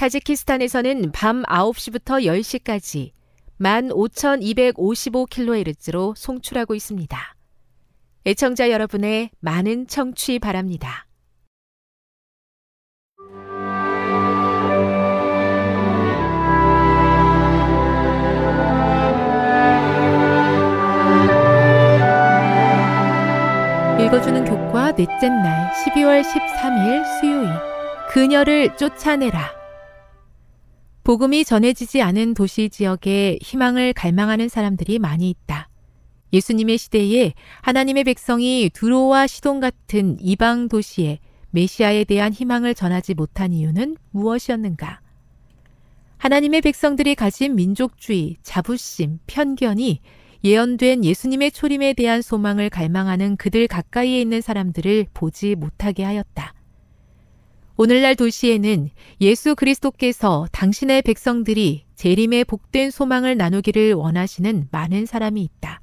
타지키스탄에서는 밤 9시부터 10시까지 15,255kHz로 송출하고 있습니다. 애청자 여러분의 많은 청취 바랍니다. 읽어주는 교과 넷째 날 12월 13일 수요일 그녀를 쫓아내라 복음이 전해지지 않은 도시 지역에 희망을 갈망하는 사람들이 많이 있다. 예수님의 시대에 하나님의 백성이 두로와 시돈 같은 이방 도시에 메시아에 대한 희망을 전하지 못한 이유는 무엇이었는가? 하나님의 백성들이 가진 민족주의, 자부심, 편견이 예언된 예수님의 초림에 대한 소망을 갈망하는 그들 가까이에 있는 사람들을 보지 못하게 하였다. 오늘날 도시에는 예수 그리스도께서 당신의 백성들이 재림의 복된 소망을 나누기를 원하시는 많은 사람이 있다.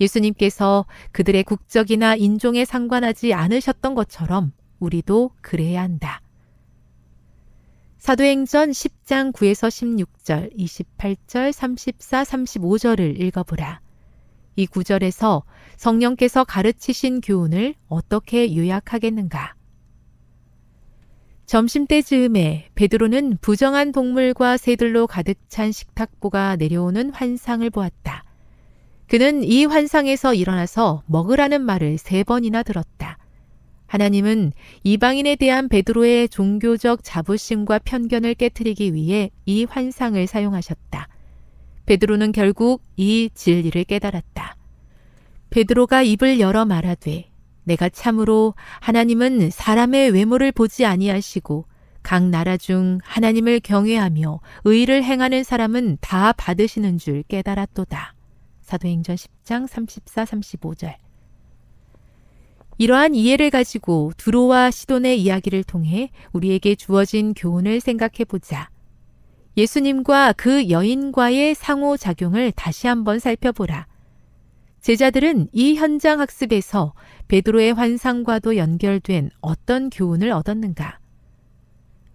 예수님께서 그들의 국적이나 인종에 상관하지 않으셨던 것처럼 우리도 그래야 한다. 사도행전 10장 9에서 16절, 28절, 34, 35절을 읽어보라. 이 구절에서 성령께서 가르치신 교훈을 어떻게 요약하겠는가? 점심때 즈음에 베드로는 부정한 동물과 새들로 가득 찬 식탁보가 내려오는 환상을 보았다. 그는 이 환상에서 일어나서 먹으라는 말을 세 번이나 들었다. 하나님은 이방인에 대한 베드로의 종교적 자부심과 편견을 깨뜨리기 위해 이 환상을 사용하셨다. 베드로는 결국 이 진리를 깨달았다. 베드로가 입을 열어 말하되 내가 참으로 하나님은 사람의 외모를 보지 아니하시고 각 나라 중 하나님을 경외하며 의를 행하는 사람은 다 받으시는 줄 깨달았도다. 사도행전 10장 34, 35절. 이러한 이해를 가지고 두로와 시돈의 이야기를 통해 우리에게 주어진 교훈을 생각해 보자. 예수님과 그 여인과의 상호작용을 다시 한번 살펴보라. 제자들은 이 현장 학습에서 베드로의 환상과도 연결된 어떤 교훈을 얻었는가?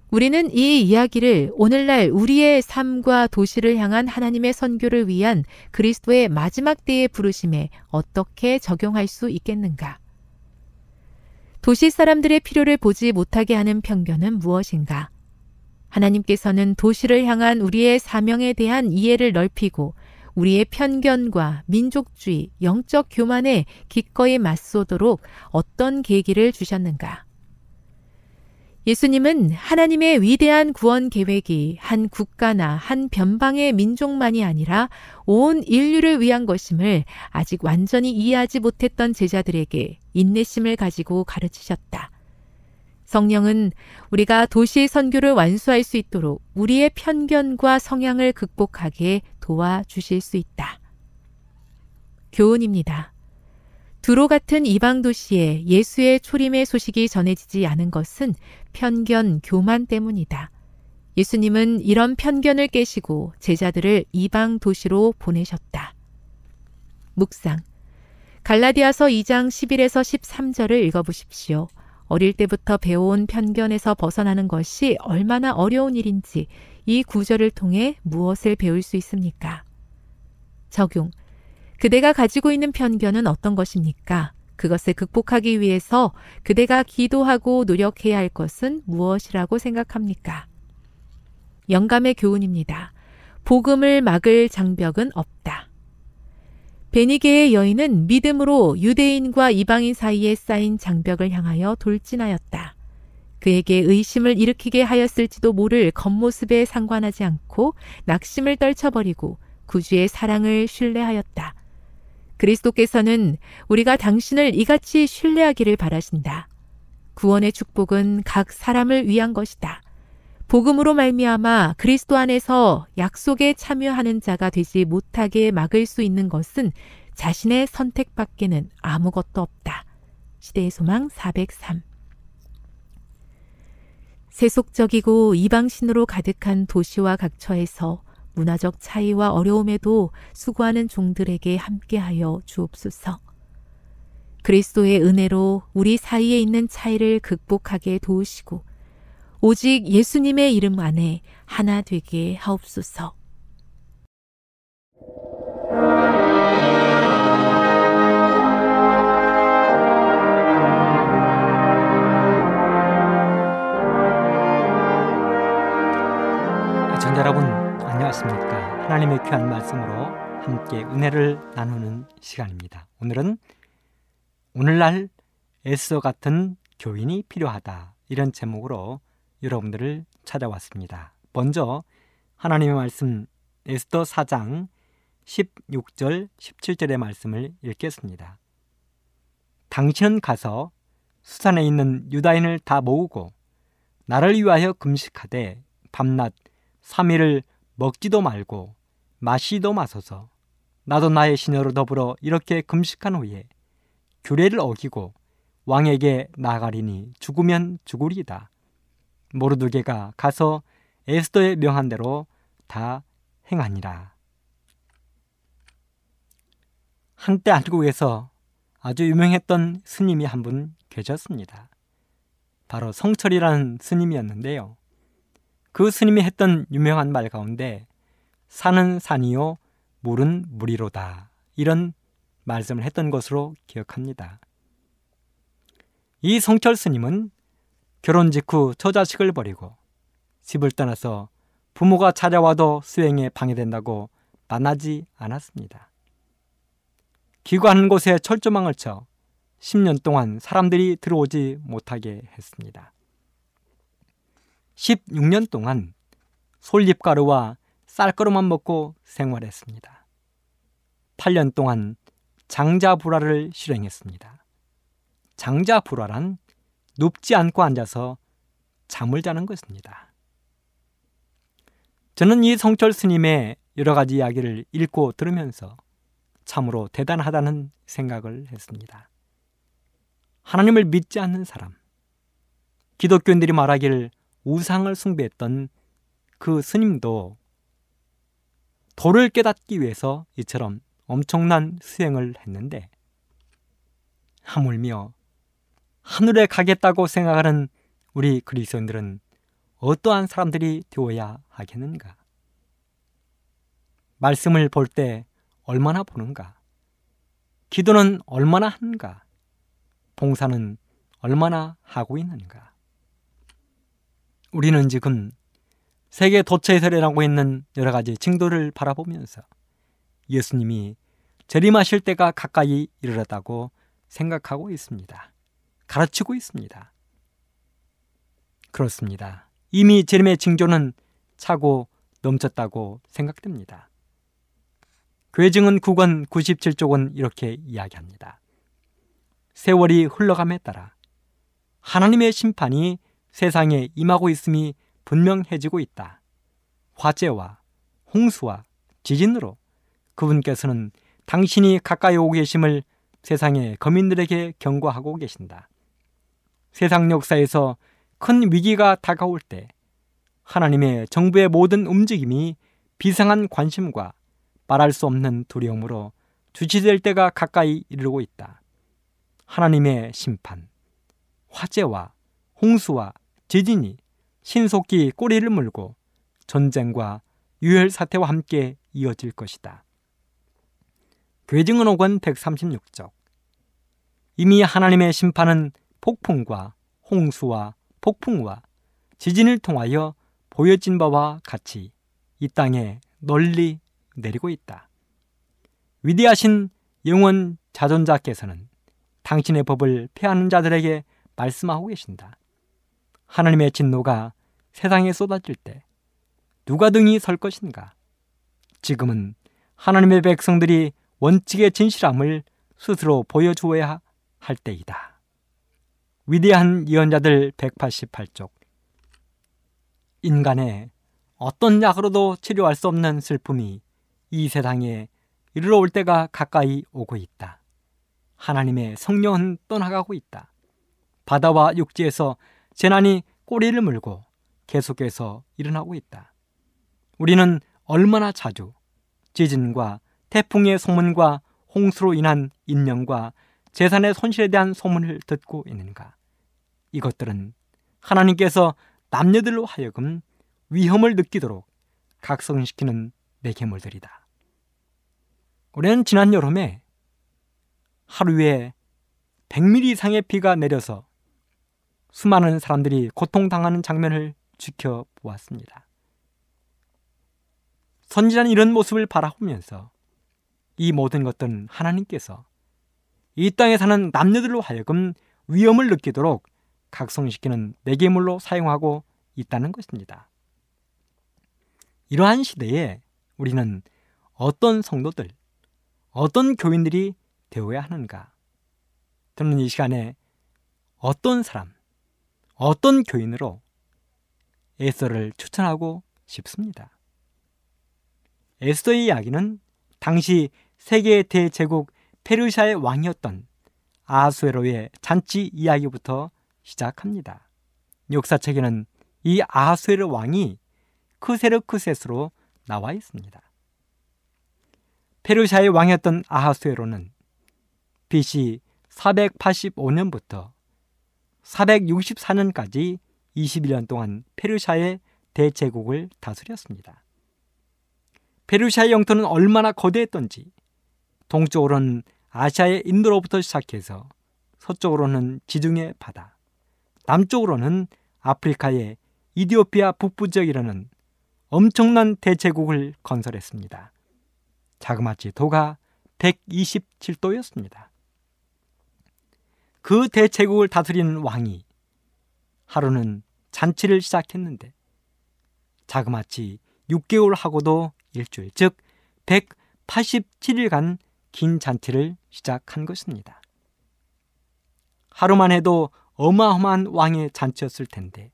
우리는 이 이야기를 오늘날 우리의 삶과 도시를 향한 하나님의 선교를 위한 그리스도의 마지막 때의 부르심에 어떻게 적용할 수 있겠는가? 도시 사람들의 필요를 보지 못하게 하는 편견은 무엇인가? 하나님께서는 도시를 향한 우리의 사명에 대한 이해를 넓히고 우리의 편견과 민족주의, 영적 교만에 기꺼이 맞서도록 어떤 계기를 주셨는가? 예수님은 하나님의 위대한 구원 계획이 한 국가나 한 변방의 민족만이 아니라 온 인류를 위한 것임을 아직 완전히 이해하지 못했던 제자들에게 인내심을 가지고 가르치셨다. 성령은 우리가 도시 선교를 완수할 수 있도록 우리의 편견과 성향을 극복하게 도와주실 수 있다. 교훈입니다. 두로 같은 이방 도시에 예수의 초림의 소식이 전해지지 않은 것은 편견, 교만 때문이다. 예수님은 이런 편견을 깨시고 제자들을 이방 도시로 보내셨다. 묵상. 갈라디아서 2장 11에서 13절을 읽어보십시오. 어릴 때부터 배워온 편견에서 벗어나는 것이 얼마나 어려운 일인지 이 구절을 통해 무엇을 배울 수 있습니까? 적용. 그대가 가지고 있는 편견은 어떤 것입니까? 그것을 극복하기 위해서 그대가 기도하고 노력해야 할 것은 무엇이라고 생각합니까? 영감의 교훈입니다. 복음을 막을 장벽은 없다. 베니게의 여인은 믿음으로 유대인과 이방인 사이에 쌓인 장벽을 향하여 돌진하였다. 그에게 의심을 일으키게 하였을지도 모를 겉모습에 상관하지 않고 낙심을 떨쳐버리고 구주의 사랑을 신뢰하였다. 그리스도께서는 우리가 당신을 이같이 신뢰하기를 바라신다. 구원의 축복은 각 사람을 위한 것이다. 복음으로 말미암아 그리스도 안에서 약속에 참여하는 자가 되지 못하게 막을 수 있는 것은 자신의 선택밖에는 아무것도 없다. 시대의 소망 403 세속적이고 이방신으로 가득한 도시와 각처에서 문화적 차이와 어려움에도 수고하는 종들에게 함께하여 주옵소서. 그리스도의 은혜로 우리 사이에 있는 차이를 극복하게 도우시고 오직 예수님의 이름 안에 하나 되게 하옵소서. 애청자 여러분 안녕하십니까. 하나님의 귀한 말씀으로 함께 은혜를 나누는 시간입니다. 오늘은 오늘날 에스더 같은 교인이 필요하다. 이런 제목으로 여러분들을 찾아왔습니다. 먼저 하나님의 말씀 에스더 4장 16절, 17절의 말씀을 읽겠습니다. 당신은 가서 수산에 있는 유다인을 다 모으고 나를 위하여 금식하되 밤낮 3일을 먹지도 말고 마시도 마소서 나도 나의 시녀로 더불어 이렇게 금식한 후에 규례를 어기고 왕에게 나가리니 죽으면 죽으리이다. 모르드게가 가서 에스더의 명한 대로 다 행하니라. 한때 한국에서 아주 유명했던 스님이 한 분 계셨습니다. 바로 성철이라는 스님이었는데요. 그 스님이 했던 유명한 말 가운데 산은 산이요 물은 물이로다 이런 말씀을 했던 것으로 기억합니다. 이 성철 스님은 결혼 직후 처자식을 버리고 집을 떠나서 부모가 찾아와도 수행에 방해된다고 만나지 않았습니다. 기관한 곳에 철조망을 쳐 10년 동안 사람들이 들어오지 못하게 했습니다. 16년 동안 솔잎가루와 쌀가루만 먹고 생활했습니다. 8년 동안 장자불화를 실행했습니다. 장자불화란 눕지 않고 앉아서 잠을 자는 것입니다. 저는 이 성철 스님의 여러 가지 이야기를 읽고 들으면서 참으로 대단하다는 생각을 했습니다. 하나님을 믿지 않는 사람, 기독교인들이 말하기를 우상을 숭배했던 그 스님도 도를 깨닫기 위해서 이처럼 엄청난 수행을 했는데 하물며 하늘에 가겠다고 생각하는 우리 그리스도인들은 어떠한 사람들이 되어야 하겠는가? 말씀을 볼 때 얼마나 보는가? 기도는 얼마나 하는가? 봉사는 얼마나 하고 있는가? 우리는 지금 세계 도처에서 일어나고 있는 여러 가지 징도를 바라보면서 예수님이 재림하실 때가 가까이 이르렀다고 생각하고 있습니다. 가르치고 있습니다. 그렇습니다. 이미 제림의 징조는 차고 넘쳤다고 생각됩니다. 괴증은 9권 97쪽은 이렇게 이야기합니다. 세월이 흘러감에 따라 하나님의 심판이 세상에 임하고 있음이 분명해지고 있다. 화재와 홍수와 지진으로 그분께서는 당신이 가까이 오고 계심을 세상의 거민들에게 경고하고 계신다. 세상 역사에서 큰 위기가 다가올 때 하나님의 정부의 모든 움직임이 비상한 관심과 말할 수 없는 두려움으로 주치될 때가 가까이 이르고 있다. 하나님의 심판, 화재와 홍수와 지진이 신속히 꼬리를 물고 전쟁과 유혈 사태와 함께 이어질 것이다. 괴증은 5권 136쪽 이미 하나님의 심판은 폭풍과 홍수와 폭풍과 지진을 통하여 보여진 바와 같이 이 땅에 널리 내리고 있다. 위대하신 영원 자존자께서는 당신의 법을 폐하는 자들에게 말씀하고 계신다. 하나님의 진노가 세상에 쏟아질 때 누가 등이 설 것인가? 지금은 하나님의 백성들이 원칙의 진실함을 스스로 보여주어야 할 때이다. 위대한 예언자들 188쪽 인간의 어떤 약으로도 치료할 수 없는 슬픔이 이 세상에 이르러 올 때가 가까이 오고 있다. 하나님의 성령은 떠나가고 있다. 바다와 육지에서 재난이 꼬리를 물고 계속해서 일어나고 있다. 우리는 얼마나 자주 지진과 태풍의 소문과 홍수로 인한 인명과 재산의 손실에 대한 소문을 듣고 있는가? 이것들은 하나님께서 남녀들로 하여금 위험을 느끼도록 각성시키는 매개물들이다. 우리는 지난 여름에 하루에 100mm 이상의 비가 내려서 수많은 사람들이 고통당하는 장면을 지켜보았습니다. 선지자는 이런 모습을 바라보면서 이 모든 것들은 하나님께서 이 땅에 사는 남녀들로 하여금 위험을 느끼도록 각성시키는 매개물로 사용하고 있다는 것입니다. 이러한 시대에 우리는 어떤 성도들, 어떤 교인들이 되어야 하는가? 저는 이 시간에 어떤 사람, 어떤 교인으로 에서를 추천하고 싶습니다. 에스더의 이야기는 당시 세계 대제국 페르시아의 왕이었던 아수에로의 잔치 이야기부터 시작합니다. 역사책에는 이 아수에로 왕이 크세르크셋으로 나와 있습니다. 페르시아의 왕이었던 아하수에로는 BC 485년부터 464년까지 21년 동안 페르시아의 대제국을 다스렸습니다. 페르시아의 영토는 얼마나 거대했던지 동쪽으로는 아시아의 인도로부터 시작해서 서쪽으로는 지중해 바다, 남쪽으로는 아프리카의 이디오피아 북부 지역이라는 엄청난 대제국을 건설했습니다. 자그마치 도가 127도였습니다. 그 대제국을 다스리는 왕이 하루는 잔치를 시작했는데 자그마치 6개월 하고도 일주일, 즉 187일간 긴 잔치를 시작한 것입니다. 하루만 해도 어마어마한 왕의 잔치였을 텐데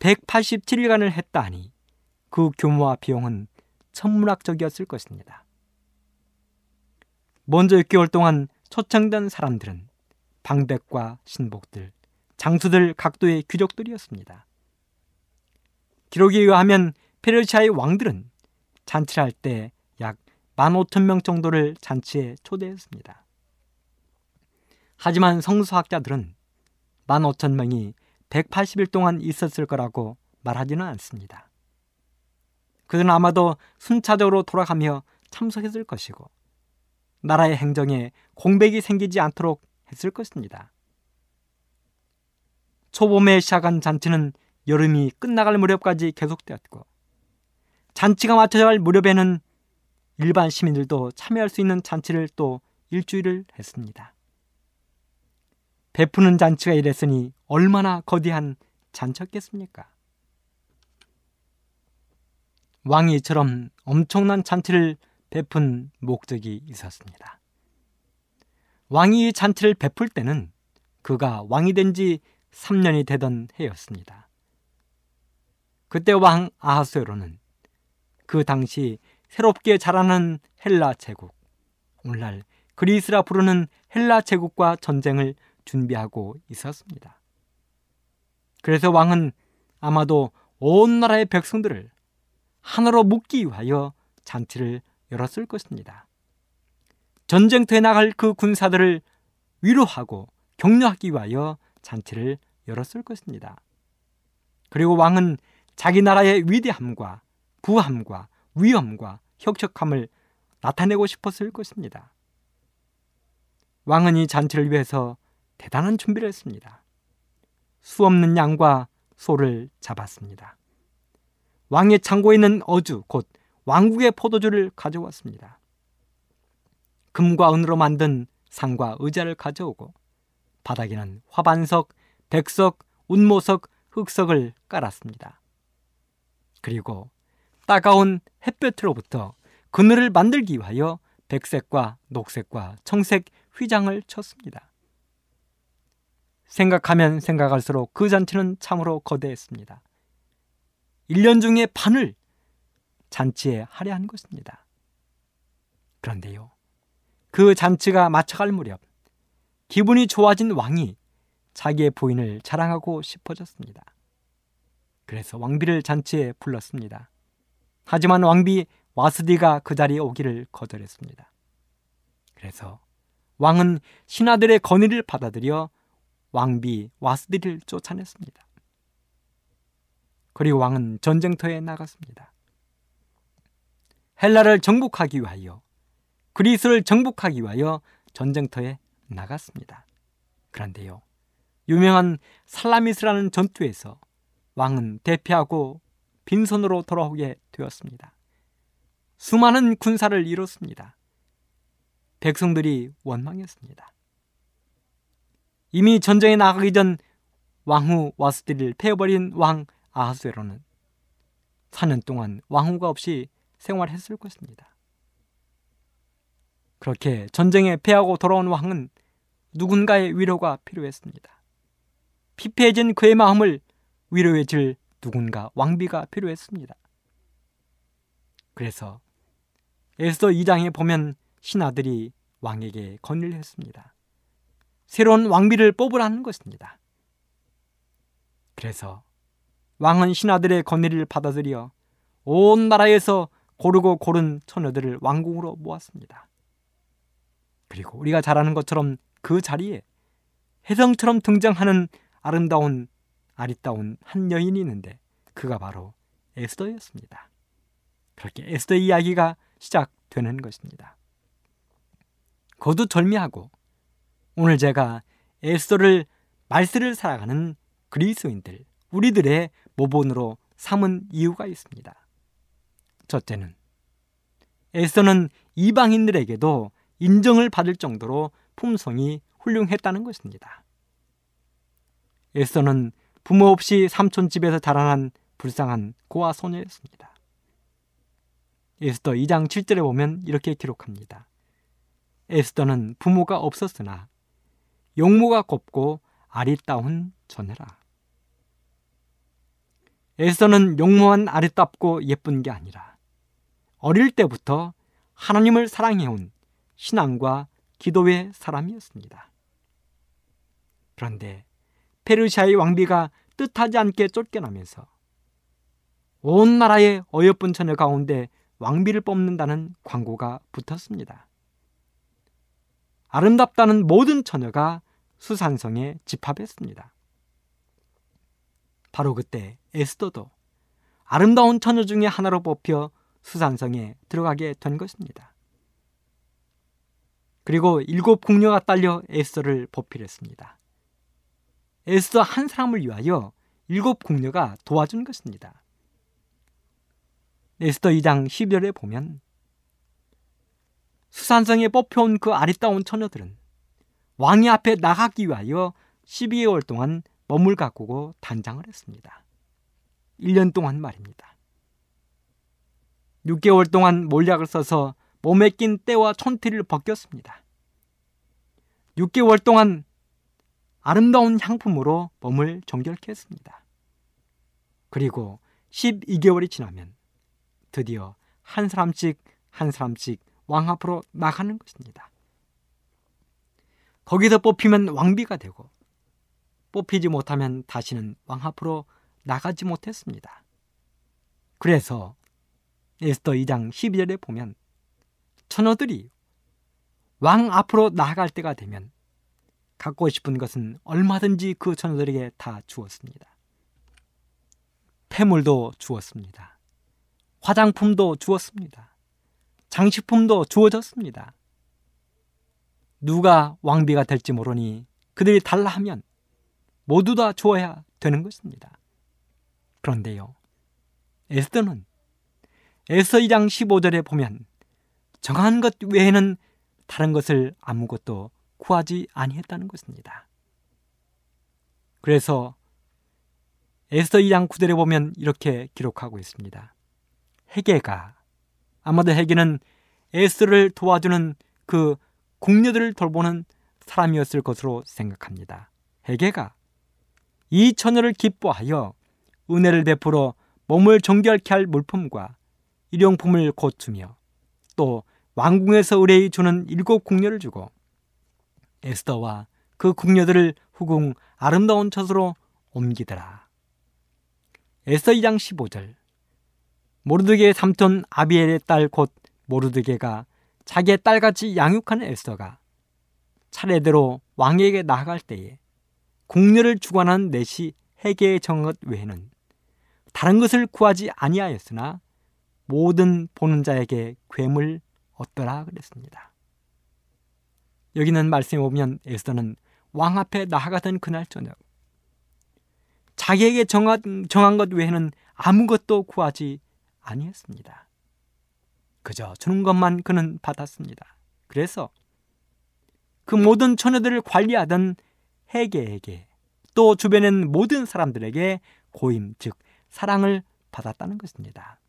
187일간을 했다니 그 규모와 비용은 천문학적이었을 것입니다. 먼저 6개월 동안 초청된 사람들은 방백과 신복들, 장수들 각도의 귀족들이었습니다. 기록에 의하면 페르시아의 왕들은 잔치를 할 때 약 15,000명 정도를 잔치에 초대했습니다. 하지만 성수학자들은 15,000명이 180일 동안 있었을 거라고 말하지는 않습니다. 그들은 아마도 순차적으로 돌아가며 참석했을 것이고 나라의 행정에 공백이 생기지 않도록 했을 것입니다. 초봄에 시작한 잔치는 여름이 끝나갈 무렵까지 계속되었고 잔치가 맞춰져 갈 무렵에는 일반 시민들도 참여할 수 있는 잔치를 또 일주일을 했습니다. 베푸는 잔치가 이랬으니 얼마나 거대한 잔치였겠습니까? 왕이 이처럼 엄청난 잔치를 베푼 목적이 있었습니다. 이 잔치를 베풀 때는 그가 왕이 된 지 3년이 되던 해였습니다. 그때 왕 아하수에로는 그 당시 새롭게 자라는 헬라 제국, 오늘날 그리스라 부르는 헬라 제국과 전쟁을 준비하고 있었습니다. 그래서 왕은 아마도 온 나라의 백성들을 하나로 묶기 위하여 잔치를 열었을 것입니다. 전쟁터에 나갈 그 군사들을 위로하고 격려하기 위하여 잔치를 열었을 것입니다. 그리고 왕은 자기 나라의 위대함과 부함과 위엄과 혁혁함을 나타내고 싶었을 것입니다. 왕은 이 잔치를 위해서 대단한 준비를 했습니다. 수 없는 양과 소를 잡았습니다. 왕의 창고에 있는 어주, 곧 왕국의 포도주를 가져왔습니다. 금과 은으로 만든 상과 의자를 가져오고 바닥에는 화반석, 백석, 운모석, 흑석을 깔았습니다. 그리고 따가운 햇볕으로부터 그늘을 만들기 위하여 백색과 녹색과 청색 휘장을 쳤습니다. 생각하면 생각할수록 그 잔치는 참으로 거대했습니다. 1년 중에 반을 잔치에 할애한 것입니다. 그런데요, 그 잔치가 마쳐갈 무렵 기분이 좋아진 왕이 자기의 부인을 자랑하고 싶어졌습니다. 그래서 왕비를 잔치에 불렀습니다. 하지만 왕비 와스디가 그 자리에 오기를 거절했습니다. 그래서 왕은 신하들의 건의를 받아들여 왕비 와스디를 쫓아냈습니다. 그리고 왕은 전쟁터에 나갔습니다. 헬라를 정복하기 위하여 그리스를 정복하기 위하여 전쟁터에 나갔습니다. 그런데요. 유명한 살라미스라는 전투에서 왕은 대피하고 빈손으로 돌아오게 되었습니다. 수많은 군사를 이뤘습니다. 백성들이 원망했습니다. 이미 전쟁에 나가기 전 왕후 와스디를 패버린 왕 아하수에로는 4년 동안 왕후가 없이 생활했을 것입니다. 그렇게 전쟁에 패하고 돌아온 왕은 누군가의 위로가 필요했습니다. 피폐해진 그의 마음을 위로해 줄 누군가 왕비가 필요했습니다. 그래서 에스더 2장에 보면 신하들이 왕에게 건의를 했습니다. 새로운 왕비를 뽑으라는 것입니다. 그래서 왕은 신하들의 건의를 받아들여 온 나라에서 고르고 고른 처녀들을 왕궁으로 모았습니다. 그리고 우리가 잘 아는 것처럼 그 자리에 혜성처럼 등장하는 아름다운 아리따운 한 여인이 있는데 그가 바로 에스더였습니다. 그렇게 에스더의 이야기가 시작되는 것입니다. 거두절미하고 오늘 제가 에스더를 말세를 살아가는 그리스인들, 우리들의 모본으로 삼은 이유가 있습니다. 첫째는 에스더는 이방인들에게도 인정을 받을 정도로 품성이 훌륭했다는 것입니다. 에스더는 부모 없이 삼촌 집에서 자라난 불쌍한 고아 소녀였습니다. 에스더 2장 7절에 보면 이렇게 기록합니다. 에스더는 부모가 없었으나 용모가 곱고 아리따운 전해라. 에스더는 용모한 아리따고 예쁜 게 아니라 어릴 때부터 하나님을 사랑해온 신앙과 기도의 사람이었습니다. 그런데 페르시아의 왕비가 뜻하지 않게 쫓겨나면서 온 나라의 어여쁜 처녀 가운데 왕비를 뽑는다는 광고가 붙었습니다. 아름답다는 모든 처녀가 수산성에 집합했습니다. 바로 그때 에스더도 아름다운 처녀 중에 하나로 뽑혀 수산성에 들어가게 된 것입니다. 그리고 일곱 궁녀가 딸려 에스더를 보필했습니다. 에스더 한 사람을 위하여 일곱 궁녀가 도와준 것입니다. 에스더 2장 12절에 보면 수산성에 뽑혀온 그 아리따운 처녀들은 왕이 앞에 나가기 위하여 12개월 동안 몸을 가꾸고 단장을 했습니다. 1년 동안 말입니다. 6개월 동안 몰약을 써서 몸에 낀 때와 촌티를 벗겼습니다. 6개월 동안 아름다운 향품으로 몸을 정결케 했습니다. 그리고 12개월이 지나면 드디어 한 사람씩 한 사람씩 왕 앞으로 나가는 것입니다. 거기서 뽑히면 왕비가 되고 뽑히지 못하면 다시는 왕 앞으로 나가지 못했습니다. 그래서 에스더 2장 12절에 보면 처녀들이 왕 앞으로 나아갈 때가 되면 갖고 싶은 것은 얼마든지 그 처녀들에게 다 주었습니다. 폐물도 주었습니다. 화장품도 주었습니다. 장식품도 주어졌습니다. 누가 왕비가 될지 모르니 그들이 달라 하면 모두 다 주어야 되는 것입니다. 그런데요. 에스더는 에스더 2장 15절에 보면 정한 것 외에는 다른 것을 아무것도 구하지 아니했다는 것입니다. 그래서 에스더 2장 9절에 보면 이렇게 기록하고 있습니다. 헤게가 아마도 헤게는 에스더를 도와주는 그 궁녀들을 돌보는 사람이었을 것으로 생각합니다. 헤게가 이 처녀를 기뻐하여 은혜를 베풀어 몸을 정결케 할 물품과 일용품을 고추며 또 왕궁에서 의뢰히 주는 일곱 궁녀를 주고 에스더와 그 궁녀들을 후궁 아름다운 처소로 옮기더라. 에스더 2장 15절 모르드게의 삼촌 아비엘의 딸 곧 모르드게가 자기의 딸같이 양육하는 에스더가 차례대로 왕에게 나아갈 때에 궁녀를 주관한 넷이 해계의 정것 외에는 다른 것을 구하지 아니하였으나 모든 보는 자에게 괴물 얻더라 그랬습니다. 여기는 말씀에 보면 에스더는 왕 앞에 나아가던 그날 저녁 자기에게 정한, 정한 것 외에는 아무것도 구하지 아니했습니다. 그저 주는 것만 그는 받았습니다. 그래서 그 모든 처녀들을 관리하던 해계에게 또 주변엔 모든 사람들에게 고임 즉 사랑을 받았다는 것입니다.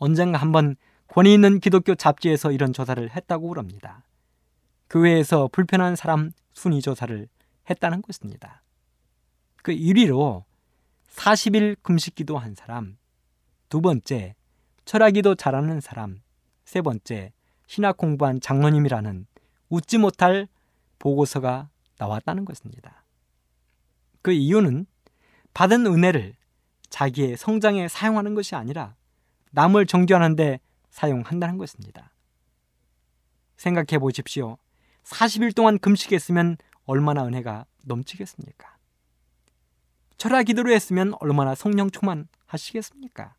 언젠가 한번 권위 있는 기독교 잡지에서 이런 조사를 했다고 그럽니다. 교회에서 불편한 사람 순위 조사를 했다는 것입니다. 그 1위로 40일 금식 기도 한 사람, 두 번째 철학기도 잘하는 사람, 세 번째 신학 공부한 장로님이라는 웃지 못할 보고서가 나왔다는 것입니다. 그 이유는 받은 은혜를 자기의 성장에 사용하는 것이 아니라 남을 정죄하는데 사용한다는 것입니다. 생각해 보십시오. 40일 동안 금식했으면 얼마나 은혜가 넘치겠습니까? 철학 기도를 했으면 얼마나 성령 충만하시겠습니까?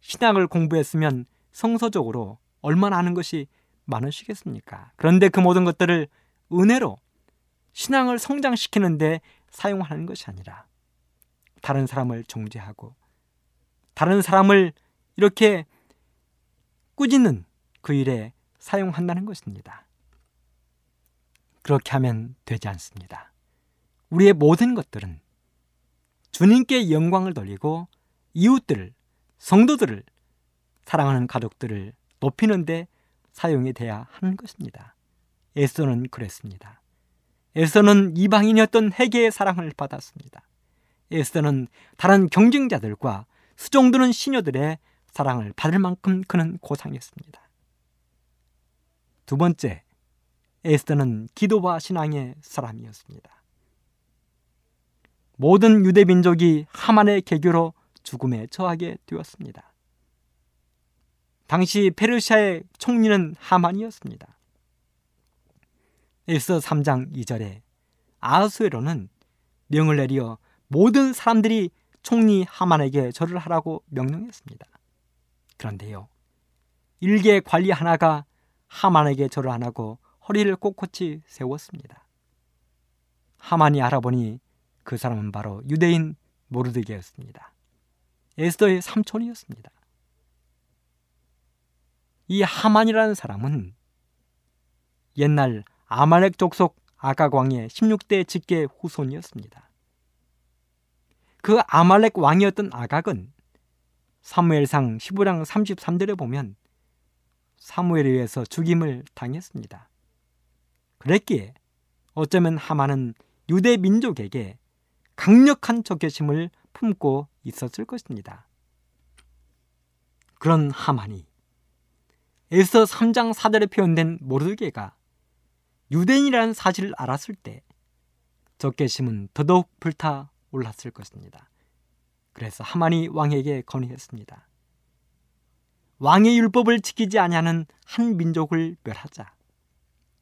신학을 공부했으면 성서적으로 얼마나 아는 것이 많으시겠습니까? 그런데 그 모든 것들을 은혜로 신앙을 성장시키는데 사용하는 것이 아니라 다른 사람을 정죄하고 다른 사람을 이렇게 꾸짖는 그 일에 사용한다는 것입니다. 그렇게 하면 되지 않습니다. 우리의 모든 것들은 주님께 영광을 돌리고 이웃들을, 성도들을, 사랑하는 가족들을 높이는데 사용이 돼야 하는 것입니다. 에스더는 그랬습니다. 에스더는 이방인이었던 해계의 사랑을 받았습니다. 에스더는 다른 경쟁자들과 수종드는 시녀들의 사랑을 받을 만큼 그는 고상했습니다. 두 번째, 에스더는 기도와 신앙의 사람이었습니다. 모든 유대 민족이 하만의 개교로 죽음에 처하게 되었습니다. 당시 페르시아의 총리는 하만이었습니다. 에스더 3장 2절에 아하수에로는 명을 내리어 모든 사람들이 총리 하만에게 절을 하라고 명령했습니다. 그런데요. 일개 관리 하나가 하만에게 절을 안 하고 허리를 꼿꼿이 세웠습니다. 하만이 알아보니 그 사람은 바로 유대인 모르드게였습니다. 에스더의 삼촌이었습니다. 이 하만이라는 사람은 옛날 아말렉 족속 아각 왕의 16대 직계 후손이었습니다. 그 아말렉 왕이었던 아각은 사무엘상 15장 33절에 보면 사무엘에 의해서 죽임을 당했습니다. 그랬기에 어쩌면 하만은 유대 민족에게 강력한 적개심을 품고 있었을 것입니다. 그런 하만이 에서 3장 4절에 표현된 모르게가 유대인이라는 사실을 알았을 때 적개심은 더더욱 불타 올랐을 것입니다. 그래서 하만이 왕에게 건의했습니다. 왕의 율법을 지키지 아니하는 한 민족을 멸하자.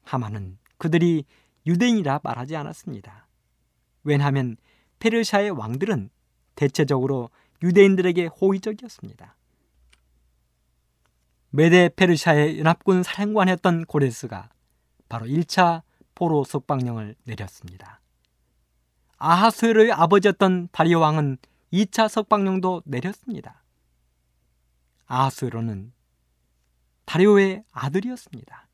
하만은 그들이 유대인이라 말하지 않았습니다. 왜냐하면 페르시아의 왕들은 대체적으로 유대인들에게 호의적이었습니다. 메데 페르시아의 연합군 사령관이었던 고레스가 바로 1차 포로 석방령을 내렸습니다. 아하스웨로의 아버지였던 다리오 왕은 2차 석방령도 내렸습니다. 아하스웨로는 다리오의 아들이었습니다.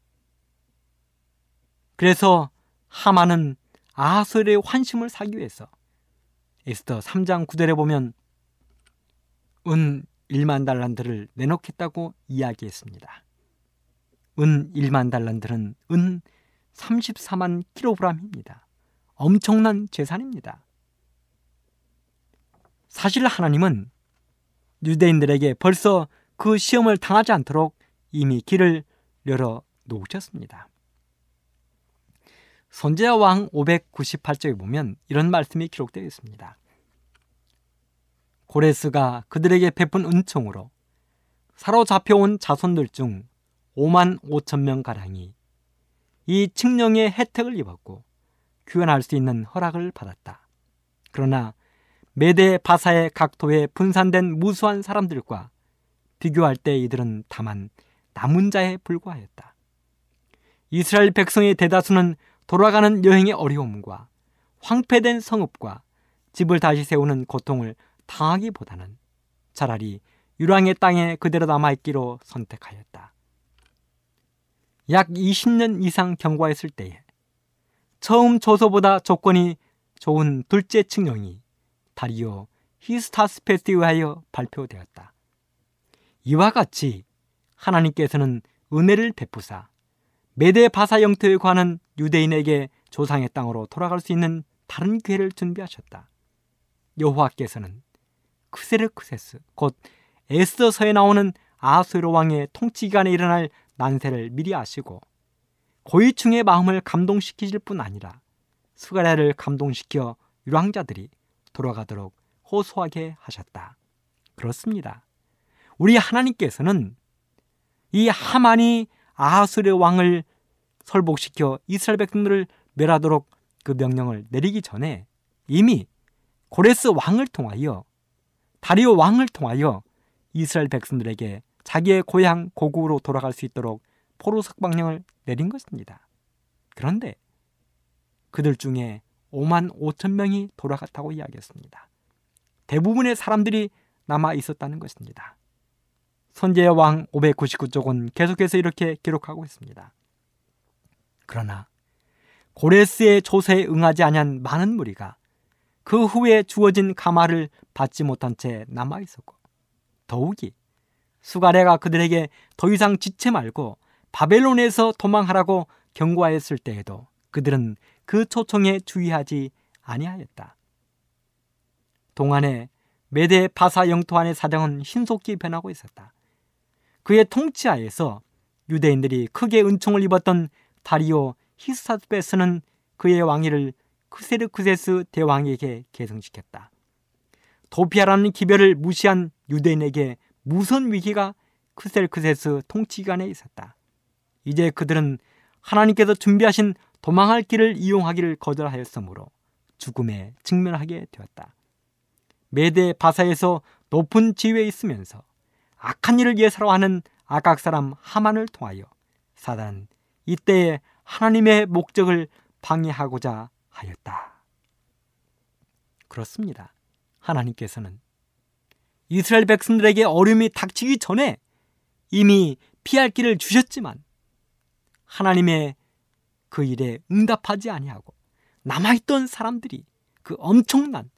그래서 하만은 아하스웨로의 환심을 사기 위해서 에스더 3장 9절에 보면 은 1만 달란트를 내놓겠다고 이야기했습니다. 은 1만 달란트는 은 34만 킬로그램입니다. 엄청난 재산입니다. 사실 하나님은 유대인들에게 벌써 그 시험을 당하지 않도록 이미 길을 열어 놓으셨습니다. 선제야 왕 598쪽에 보면 이런 말씀이 기록되어 있습니다. 고레스가 그들에게 베푼 은총으로 사로잡혀온 자손들 중 5만 5천 명 가량이 이 칙령의 혜택을 입었고 귀환할 수 있는 허락을 받았다. 그러나 메대 바사의 각도에 분산된 무수한 사람들과 비교할 때 이들은 다만 남은 자에 불과하였다. 이스라엘 백성의 대다수는 돌아가는 여행의 어려움과 황폐된 성읍과 집을 다시 세우는 고통을 당하기보다는 차라리 유랑의 땅에 그대로 남아있기로 선택하였다. 약 20년 이상 경과했을 때에 처음 조서보다 조건이 좋은 둘째 칙령이 다리오 히스타스페스에 의하여 발표되었다. 이와 같이 하나님께서는 은혜를 베푸사 메데 바사 영토에 관한 유대인에게 조상의 땅으로 돌아갈 수 있는 다른 기회를 준비하셨다. 여호와께서는 크세르크세스 곧 에스더서에 나오는 아수르 왕의 통치 기간에 일어날 난세를 미리 아시고 고위층의 마음을 감동시키실 뿐 아니라 수가랴를 감동시켜 유랑자들이 돌아가도록 호소하게 하셨다. 그렇습니다. 우리 하나님께서는 이 하만이 아하수르 왕을 설복시켜 이스라엘 백성들을 멸하도록 그 명령을 내리기 전에 이미 고레스 왕을 통하여 다리오 왕을 통하여 이스라엘 백성들에게 자기의 고향 고국으로 돌아갈 수 있도록 포로 석방령을 내린 것입니다. 그런데 그들 중에 5만 5천 명이 돌아갔다고 이야기했습니다. 대부분의 사람들이 남아 있었다는 것입니다. 선제의 왕 599쪽은 계속해서 이렇게 기록하고 있습니다. 그러나 고레스의 조세에 응하지 아니한 많은 무리가 그 후에 주어진 가마를 받지 못한 채 남아 있었고 더욱이 수가레가 그들에게 더 이상 지체 말고 바벨론에서 도망하라고 경고하였을 때에도 그들은 그 초청에 주의하지 아니하였다. 동안에 메데 바사 영토 안의 사정은 신속히 변하고 있었다. 그의 통치하에서 유대인들이 크게 은총을 입었던 다리오 히스타스베스는 그의 왕위를 크세르크세스 대왕에게 계승시켰다. 도피아라는 기별을 무시한 유대인에게 무선 위기가 크셀크세스 통치기관에 있었다. 이제 그들은 하나님께서 준비하신 도망할 길을 이용하기를 거절하였으므로 죽음에 직면하게 되었다. 메데 바사에서 높은 지위에 있으면서 악한 일을 예사로 하는 아각 사람 하만을 통하여 사단 이때에 하나님의 목적을 방해하고자 하였다. 그렇습니다. 하나님께서는 이스라엘 백성들에게 어려움이 닥치기 전에 이미 피할 길을 주셨지만 하나님의 그 일에 응답하지 아니하고 남아있던 사람들이 그 엄청난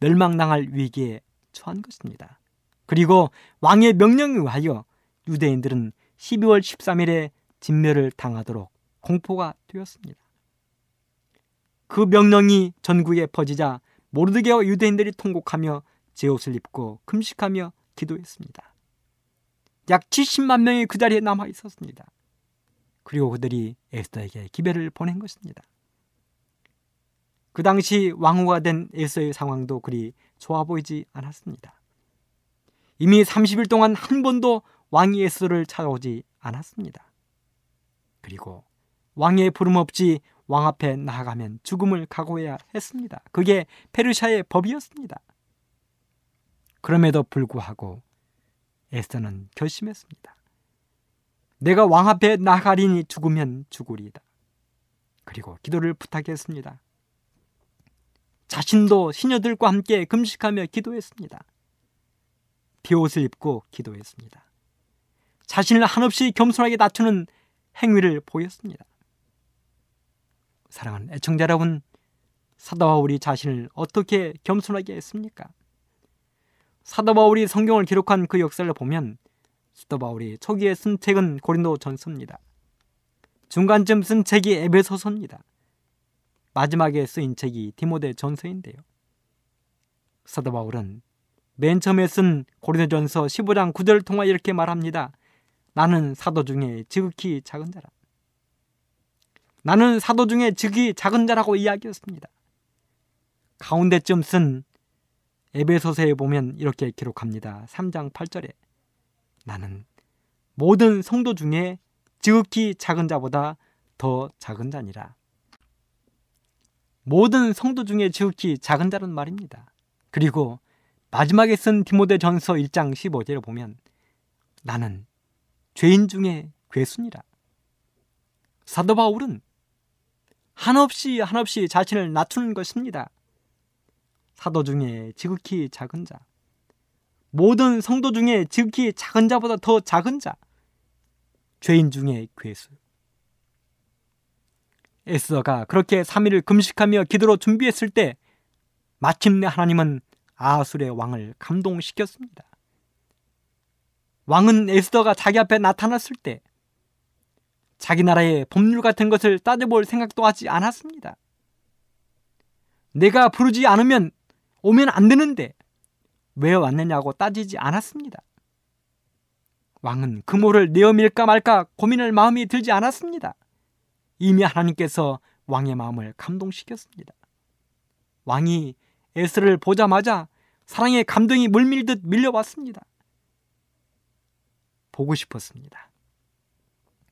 멸망당할 위기에 처한 것입니다. 그리고 왕의 명령에 의하여 유대인들은 12월 13일에 진멸을 당하도록 공포가 되었습니다. 그 명령이 전국에 퍼지자 모르드게와 유대인들이 통곡하며 제 옷을 입고 금식하며 기도했습니다. 약 70만 명이 그 자리에 남아 있었습니다. 그리고 그들이 에스더에게 기별을 보낸 것입니다. 그 당시 왕후가 된 에스더의 상황도 그리 좋아 보이지 않았습니다. 이미 30일 동안 한 번도 왕이 에스더를 찾아오지 않았습니다. 그리고 왕의 부름 없이 왕 앞에 나아가면 죽음을 각오해야 했습니다. 그게 페르시아의 법이었습니다. 그럼에도 불구하고 에스더는 결심했습니다. 내가 왕 앞에 나가리니 죽으면 죽으리다. 그리고 기도를 부탁했습니다. 자신도 시녀들과 함께 금식하며 기도했습니다. 비옷을 입고 기도했습니다. 자신을 한없이 겸손하게 낮추는 행위를 보였습니다. 사랑하는 애청자 여러분, 사도 바울이 자신을 어떻게 겸손하게 했습니까? 사도 바울이 성경을 기록한 그 역사를 보면 사도 바울이 초기에 쓴 책은 고린도 전서입니다. 중간쯤 쓴 책이 에베소서입니다. 마지막에 쓰인 책이 디모데 전서인데요. 사도 바울은 맨 처음에 쓴 고린도전서 15장 9절 통화 이렇게 말합니다. 나는 사도 중에 지극히 작은 자라. 나는 사도 중에 지극히 작은 자라고 이야기했습니다. 가운데쯤 쓴 에베소서에 보면 이렇게 기록합니다. 3장 8절에 나는 모든 성도 중에 지극히 작은 자보다 더 작은 자니라. 모든 성도 중에 지극히 작은 자는 말입니다. 그리고 마지막에 쓴 디모데 전서 1장 15절에 보면 나는 죄인 중에 괴순이라. 사도 바울은 한없이 한없이 자신을 낮추는 것입니다. 사도 중에 지극히 작은 자, 모든 성도 중에 지극히 작은 자보다 더 작은 자, 죄인 중에 괴수. 에스더가 그렇게 3일을 금식하며 기도로 준비했을 때 마침내 하나님은 아술의 왕을 감동시켰습니다. 왕은 에스더가 자기 앞에 나타났을 때 자기 나라의 법률 같은 것을 따져볼 생각도 하지 않았습니다. 내가 부르지 않으면 오면 안 되는데 왜 왔느냐고 따지지 않았습니다. 왕은 금호를 내어밀까 말까 고민할 마음이 들지 않았습니다. 이미 하나님께서 왕의 마음을 감동시켰습니다. 왕이 에스를 보자마자 사랑의 감동이 물밀듯 밀려왔습니다. 보고 싶었습니다.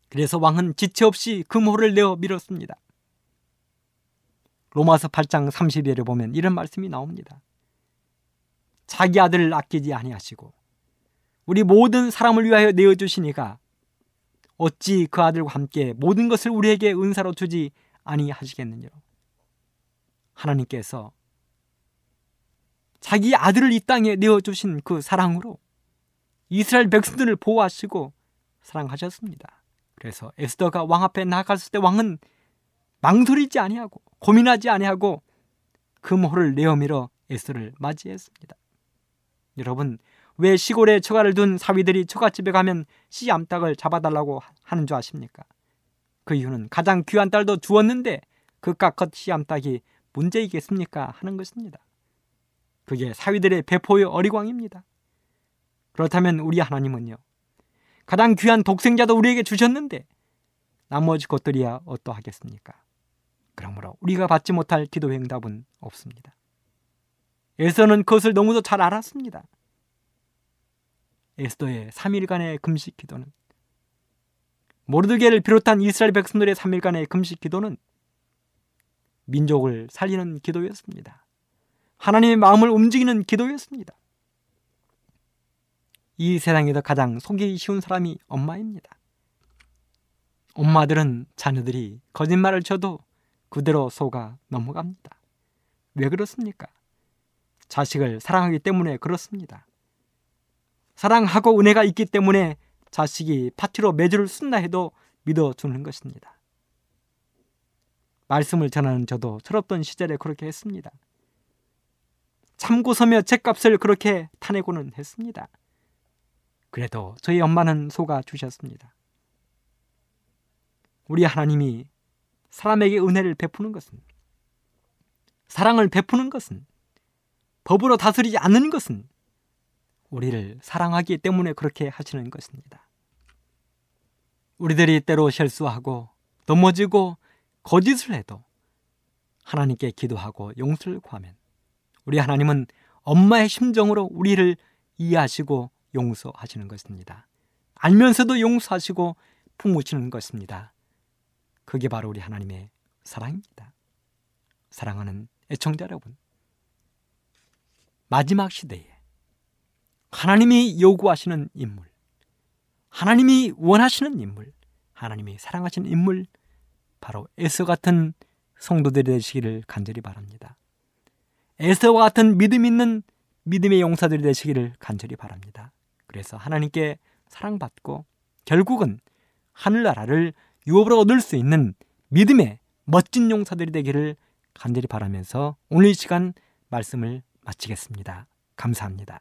그래서 왕은 지체 없이 금호를 내어 밀었습니다. 로마서 8장 30절에 보면 이런 말씀이 나옵니다. 자기 아들을 아끼지 아니하시고 우리 모든 사람을 위하여 내어 주시니가 어찌 그 아들과 함께 모든 것을 우리에게 은사로 주지 아니하시겠느냐. 하나님께서 자기 아들을 이 땅에 내어 주신 그 사랑으로 이스라엘 백성들을 보호하시고 사랑하셨습니다. 그래서 에스더가 왕 앞에 나갔을 때 왕은 망설이지 아니하고 고민하지 아니하고 금호를 내어밀어 에스더를 맞이했습니다. 여러분 왜 시골에 처가를 둔 사위들이 처갓집에 가면 씨 암탉을 잡아달라고 하는 줄 아십니까? 그 이유는 가장 귀한 딸도 주었는데 그깟 컷 씨 암탉이 문제이겠습니까? 하는 것입니다. 그게 사위들의 배포의 어리광입니다. 그렇다면 우리 하나님은요. 가장 귀한 독생자도 우리에게 주셨는데 나머지 것들이야 어떠하겠습니까? 그러므로 우리가 받지 못할 기도의 응답은 없습니다. 에서는 그것을 너무도 잘 알았습니다. 에스더의 3일간의 금식 기도는 모르드게를 비롯한 이스라엘 백성들의 3일간의 금식 기도는 민족을 살리는 기도였습니다. 하나님의 마음을 움직이는 기도였습니다. 이 세상에서 가장 속이기 쉬운 사람이 엄마입니다. 엄마들은 자녀들이 거짓말을 쳐도 그대로 속아 넘어갑니다. 왜 그렇습니까? 자식을 사랑하기 때문에 그렇습니다. 사랑하고 은혜가 있기 때문에 자식이 파티로 매주를 쓴다 해도 믿어주는 것입니다. 말씀을 전하는 저도 철없던 시절에 그렇게 했습니다. 참고 서며 책값을 그렇게 타내고는 했습니다. 그래도 저희 엄마는 속아 주셨습니다. 우리 하나님이 사람에게 은혜를 베푸는 것은 사랑을 베푸는 것은 법으로 다스리지 않는 것은 우리를 사랑하기 때문에 그렇게 하시는 것입니다. 우리들이 때로 실수하고 넘어지고 거짓을 해도 하나님께 기도하고 용서를 구하면 우리 하나님은 엄마의 심정으로 우리를 이해하시고 용서하시는 것입니다. 알면서도 용서하시고 품으시는 것입니다. 그게 바로 우리 하나님의 사랑입니다. 사랑하는 애청자 여러분. 마지막 시대에 하나님이 요구하시는 인물, 하나님이 원하시는 인물, 하나님이 사랑하시는 인물, 바로 에서 같은 성도들이 되시기를 간절히 바랍니다. 에서와 같은 믿음 있는 믿음의 용사들이 되시기를 간절히 바랍니다. 그래서 하나님께 사랑받고 결국은 하늘나라를 유업으로 얻을 수 있는 믿음의 멋진 용사들이 되기를 간절히 바라면서 오늘 이 시간 말씀을 마치겠습니다. 감사합니다.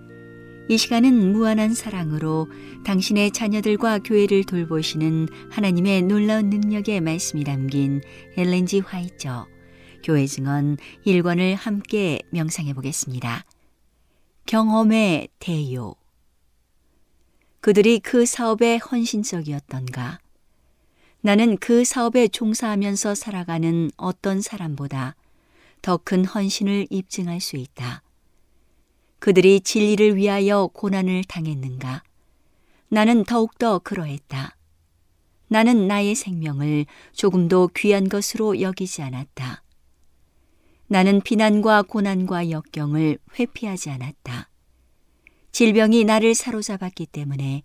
이 시간은 무한한 사랑으로 당신의 자녀들과 교회를 돌보시는 하나님의 놀라운 능력의 말씀이 담긴 엘렌지 화이처 교회 증언 1권을 함께 명상해 보겠습니다. 경험의 대요 그들이 그 사업에 헌신적이었던가? 나는 그 사업에 종사하면서 살아가는 어떤 사람보다 더 큰 헌신을 입증할 수 있다. 그들이 진리를 위하여 고난을 당했는가? 나는 더욱더 그러했다. 나는 나의 생명을 조금도 귀한 것으로 여기지 않았다. 나는 비난과 고난과 역경을 회피하지 않았다. 질병이 나를 사로잡았기 때문에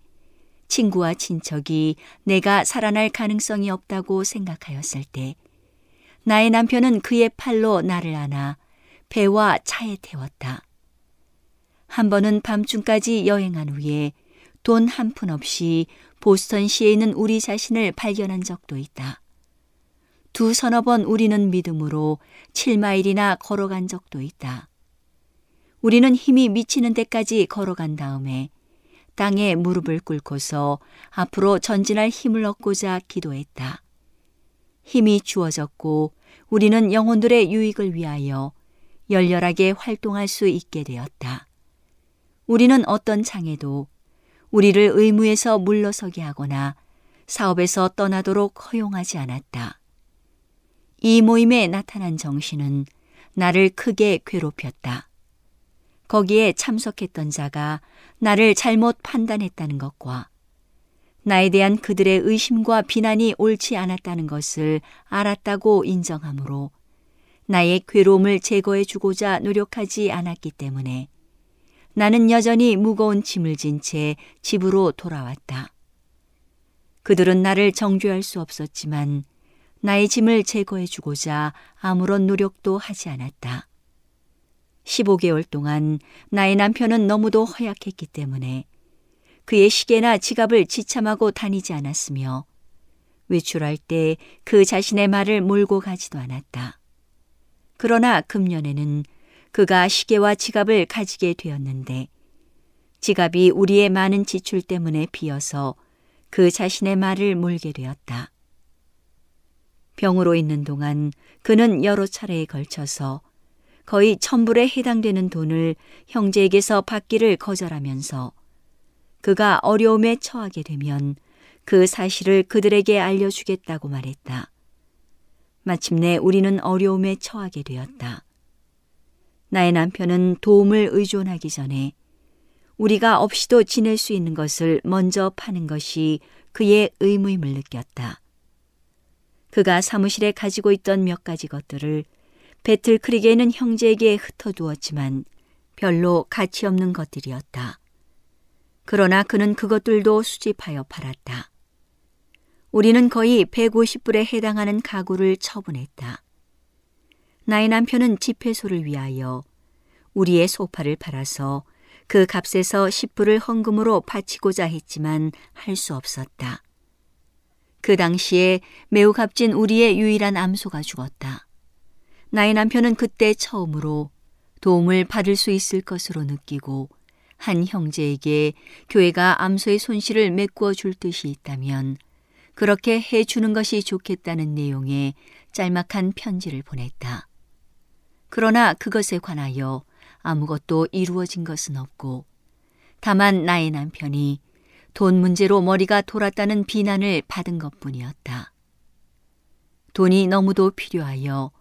친구와 친척이 내가 살아날 가능성이 없다고 생각하였을 때 나의 남편은 그의 팔로 나를 안아 배와 차에 태웠다. 한 번은 밤중까지 여행한 후에 돈 한 푼 없이 보스턴시에 있는 우리 자신을 발견한 적도 있다. 두 서너 번 우리는 믿음으로 7마일이나 걸어간 적도 있다. 우리는 힘이 미치는 데까지 걸어간 다음에 땅에 무릎을 꿇고서 앞으로 전진할 힘을 얻고자 기도했다. 힘이 주어졌고 우리는 영혼들의 유익을 위하여 열렬하게 활동할 수 있게 되었다. 우리는 어떤 장애도 우리를 의무에서 물러서게 하거나 사업에서 떠나도록 허용하지 않았다. 이 모임에 나타난 정신은 나를 크게 괴롭혔다. 거기에 참석했던 자가 나를 잘못 판단했다는 것과 나에 대한 그들의 의심과 비난이 옳지 않았다는 것을 알았다고 인정하므로 나의 괴로움을 제거해 주고자 노력하지 않았기 때문에 나는 여전히 무거운 짐을 진 채 집으로 돌아왔다. 그들은 나를 정죄할 수 없었지만 나의 짐을 제거해 주고자 아무런 노력도 하지 않았다. 15개월 동안 나의 남편은 너무도 허약했기 때문에 그의 시계나 지갑을 지참하고 다니지 않았으며 외출할 때 그 자신의 말을 몰고 가지도 않았다. 그러나 금년에는 그가 시계와 지갑을 가지게 되었는데 지갑이 우리의 많은 지출 때문에 비어서 그 자신의 말을 몰게 되었다. 병으로 있는 동안 그는 여러 차례에 걸쳐서 거의 천불에 해당되는 돈을 형제에게서 받기를 거절하면서 그가 어려움에 처하게 되면 그 사실을 그들에게 알려주겠다고 말했다. 마침내 우리는 어려움에 처하게 되었다. 나의 남편은 도움을 의존하기 전에 우리가 없이도 지낼 수 있는 것을 먼저 파는 것이 그의 의무임을 느꼈다. 그가 사무실에 가지고 있던 몇 가지 것들을 배틀 크릭에 있는 형제에게 흩어두었지만 별로 가치 없는 것들이었다. 그러나 그는 그것들도 수집하여 팔았다. 우리는 거의 150불에 해당하는 가구를 처분했다. 나의 남편은 집회소를 위하여 우리의 소파를 팔아서 그 값에서 10불을 헌금으로 바치고자 했지만 할 수 없었다. 그 당시에 매우 값진 우리의 유일한 암소가 죽었다. 나의 남편은 그때 처음으로 도움을 받을 수 있을 것으로 느끼고 한 형제에게 교회가 암소의 손실을 메꾸어 줄 뜻이 있다면 그렇게 해 주는 것이 좋겠다는 내용의 짤막한 편지를 보냈다. 그러나 그것에 관하여 아무것도 이루어진 것은 없고 다만 나의 남편이 돈 문제로 머리가 돌았다는 비난을 받은 것 뿐이었다. 돈이 너무도 필요하여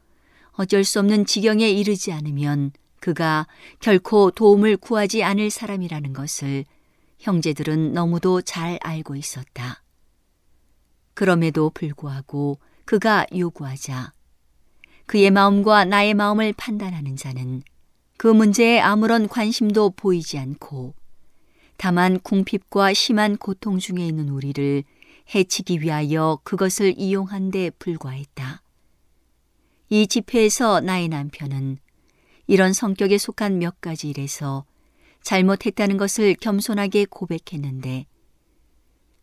어쩔 수 없는 지경에 이르지 않으면 그가 결코 도움을 구하지 않을 사람이라는 것을 형제들은 너무도 잘 알고 있었다. 그럼에도 불구하고 그가 요구하자 그의 마음과 나의 마음을 판단하는 자는 그 문제에 아무런 관심도 보이지 않고 다만 궁핍과 심한 고통 중에 있는 우리를 해치기 위하여 그것을 이용한 데 불과했다. 이 집회에서 나의 남편은 이런 성격에 속한 몇 가지 일에서 잘못했다는 것을 겸손하게 고백했는데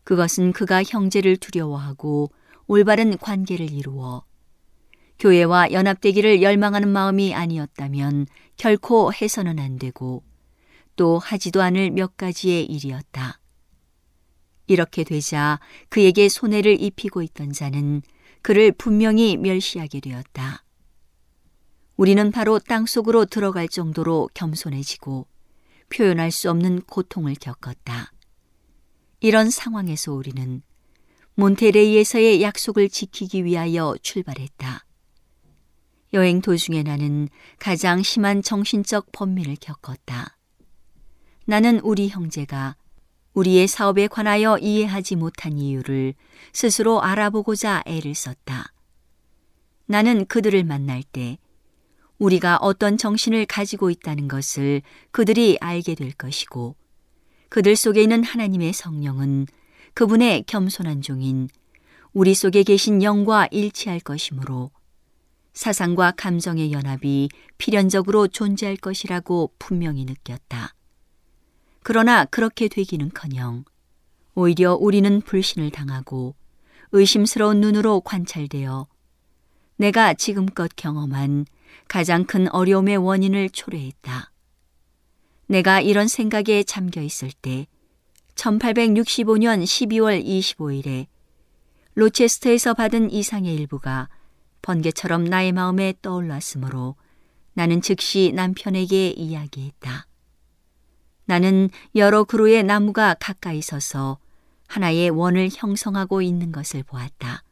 그것은 그가 형제를 두려워하고 올바른 관계를 이루어 교회와 연합되기를 열망하는 마음이 아니었다면 결코 해서는 안 되고 또 하지도 않을 몇 가지의 일이었다. 이렇게 되자 그에게 손해를 입히고 있던 자는 그를 분명히 멸시하게 되었다. 우리는 바로 땅 속으로 들어갈 정도로 겸손해지고 표현할 수 없는 고통을 겪었다. 이런 상황에서 우리는 몬테레이에서의 약속을 지키기 위하여 출발했다. 여행 도중에 나는 가장 심한 정신적 번민을 겪었다. 나는 우리 형제가 우리의 사업에 관하여 이해하지 못한 이유를 스스로 알아보고자 애를 썼다. 나는 그들을 만날 때 우리가 어떤 정신을 가지고 있다는 것을 그들이 알게 될 것이고 그들 속에 있는 하나님의 성령은 그분의 겸손한 종인 우리 속에 계신 영과 일치할 것이므로 사상과 감정의 연합이 필연적으로 존재할 것이라고 분명히 느꼈다. 그러나 그렇게 되기는 커녕 오히려 우리는 불신을 당하고 의심스러운 눈으로 관찰되어 내가 지금껏 경험한 가장 큰 어려움의 원인을 초래했다. 내가 이런 생각에 잠겨 있을 때 1865년 12월 25일에 로체스터에서 받은 이상의 일부가 번개처럼 나의 마음에 떠올랐으므로 나는 즉시 남편에게 이야기했다. 나는 여러 그루의 나무가 가까이 서서 하나의 원을 형성하고 있는 것을 보았다.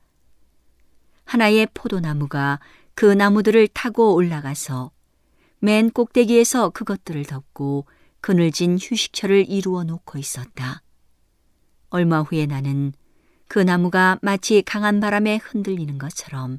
하나의 포도나무가 그 나무들을 타고 올라가서 맨 꼭대기에서 그것들을 덮고 그늘진 휴식처를 이루어 놓고 있었다. 얼마 후에 나는 그 나무가 마치 강한 바람에 흔들리는 것처럼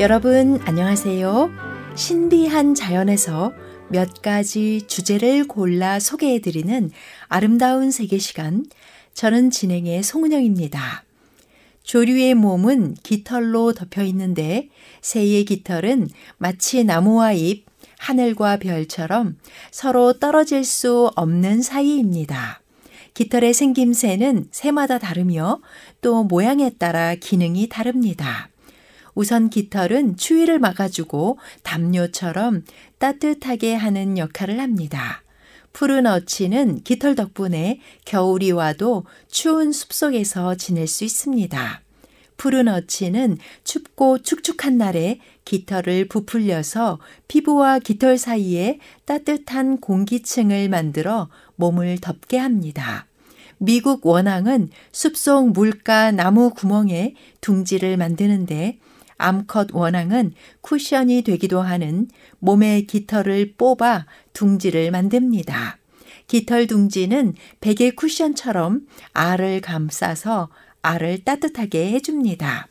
여러분 안녕하세요. 신비한 자연에서 몇 가지 주제를 골라 소개해 드리는 아름다운 세계 시간. 저는 진행의 송은영입니다. 조류의 몸은 깃털로 덮여 있는데 새의 깃털은 마치 나무와 잎, 하늘과 별처럼 서로 떨어질 수 없는 사이입니다. 깃털의 생김새는 새마다 다르며 또 모양에 따라 기능이 다릅니다. 우선 깃털은 추위를 막아주고 담요처럼 따뜻하게 하는 역할을 합니다. 푸른 어치는 깃털 덕분에 겨울이 와도 추운 숲속에서 지낼 수 있습니다. 푸른 어치는 춥고 축축한 날에 깃털을 부풀려서 피부와 깃털 사이에 따뜻한 공기층을 만들어 몸을 덮게 합니다. 미국 원앙은 숲속 물가 나무 구멍에 둥지를 만드는데 암컷 원앙은 쿠션이 되기도 하는 몸의 깃털을 뽑아 둥지를 만듭니다. 깃털 둥지는 베개 쿠션처럼 알을 감싸서 알을 따뜻하게 해줍니다.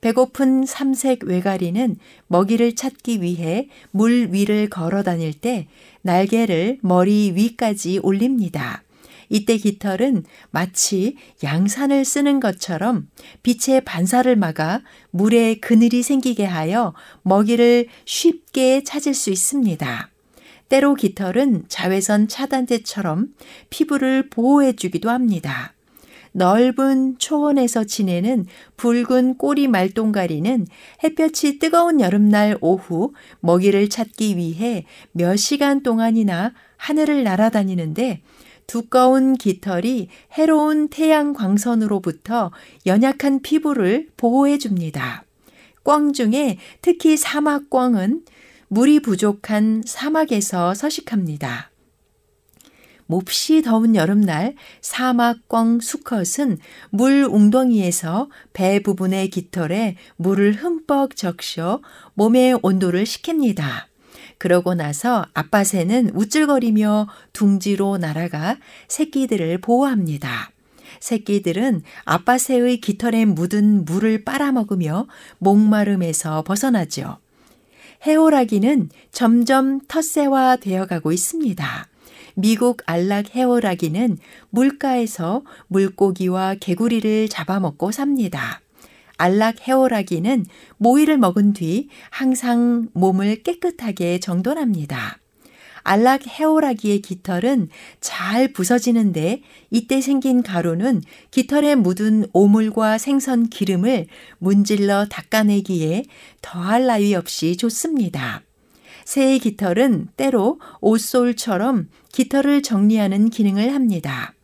배고픈 삼색 외가리는 먹이를 찾기 위해 물 위를 걸어 다닐 때 날개를 머리 위까지 올립니다. 이때 깃털은 마치 양산을 쓰는 것처럼 빛의 반사를 막아 물에 그늘이 생기게 하여 먹이를 쉽게 찾을 수 있습니다. 때로 깃털은 자외선 차단제처럼 피부를 보호해 주기도 합니다. 넓은 초원에서 지내는 붉은 꼬리 말똥가리는 햇볕이 뜨거운 여름날 오후 먹이를 찾기 위해 몇 시간 동안이나 하늘을 날아다니는데 두꺼운 깃털이 해로운 태양 광선으로부터 연약한 피부를 보호해 줍니다. 꿩 중에 특히 사막 꿩은 물이 부족한 사막에서 서식합니다. 몹시 더운 여름날 사막꿩 수컷은 물 웅덩이에서 배 부분의 깃털에 물을 흠뻑 적셔 몸의 온도를 식힙니다. 그러고 나서 아빠 새는 우쭐거리며 둥지로 날아가 새끼들을 보호합니다. 새끼들은 아빠 새의 깃털에 묻은 물을 빨아먹으며 목마름에서 벗어나죠. 해오라기는 점점 텃새화 되어가고 있습니다. 미국 안락 해오라기는 물가에서 물고기와 개구리를 잡아먹고 삽니다. 안락 해오라기는 모이를 먹은 뒤 항상 몸을 깨끗하게 정돈합니다. 안락 해오라기의 깃털은 잘 부서지는데 이때 생긴 가루는 깃털에 묻은 오물과 생선 기름을 문질러 닦아내기에 더할 나위 없이 좋습니다. 새의 깃털은 때로 옷솔처럼 깃털을 정리하는 기능을 합니다.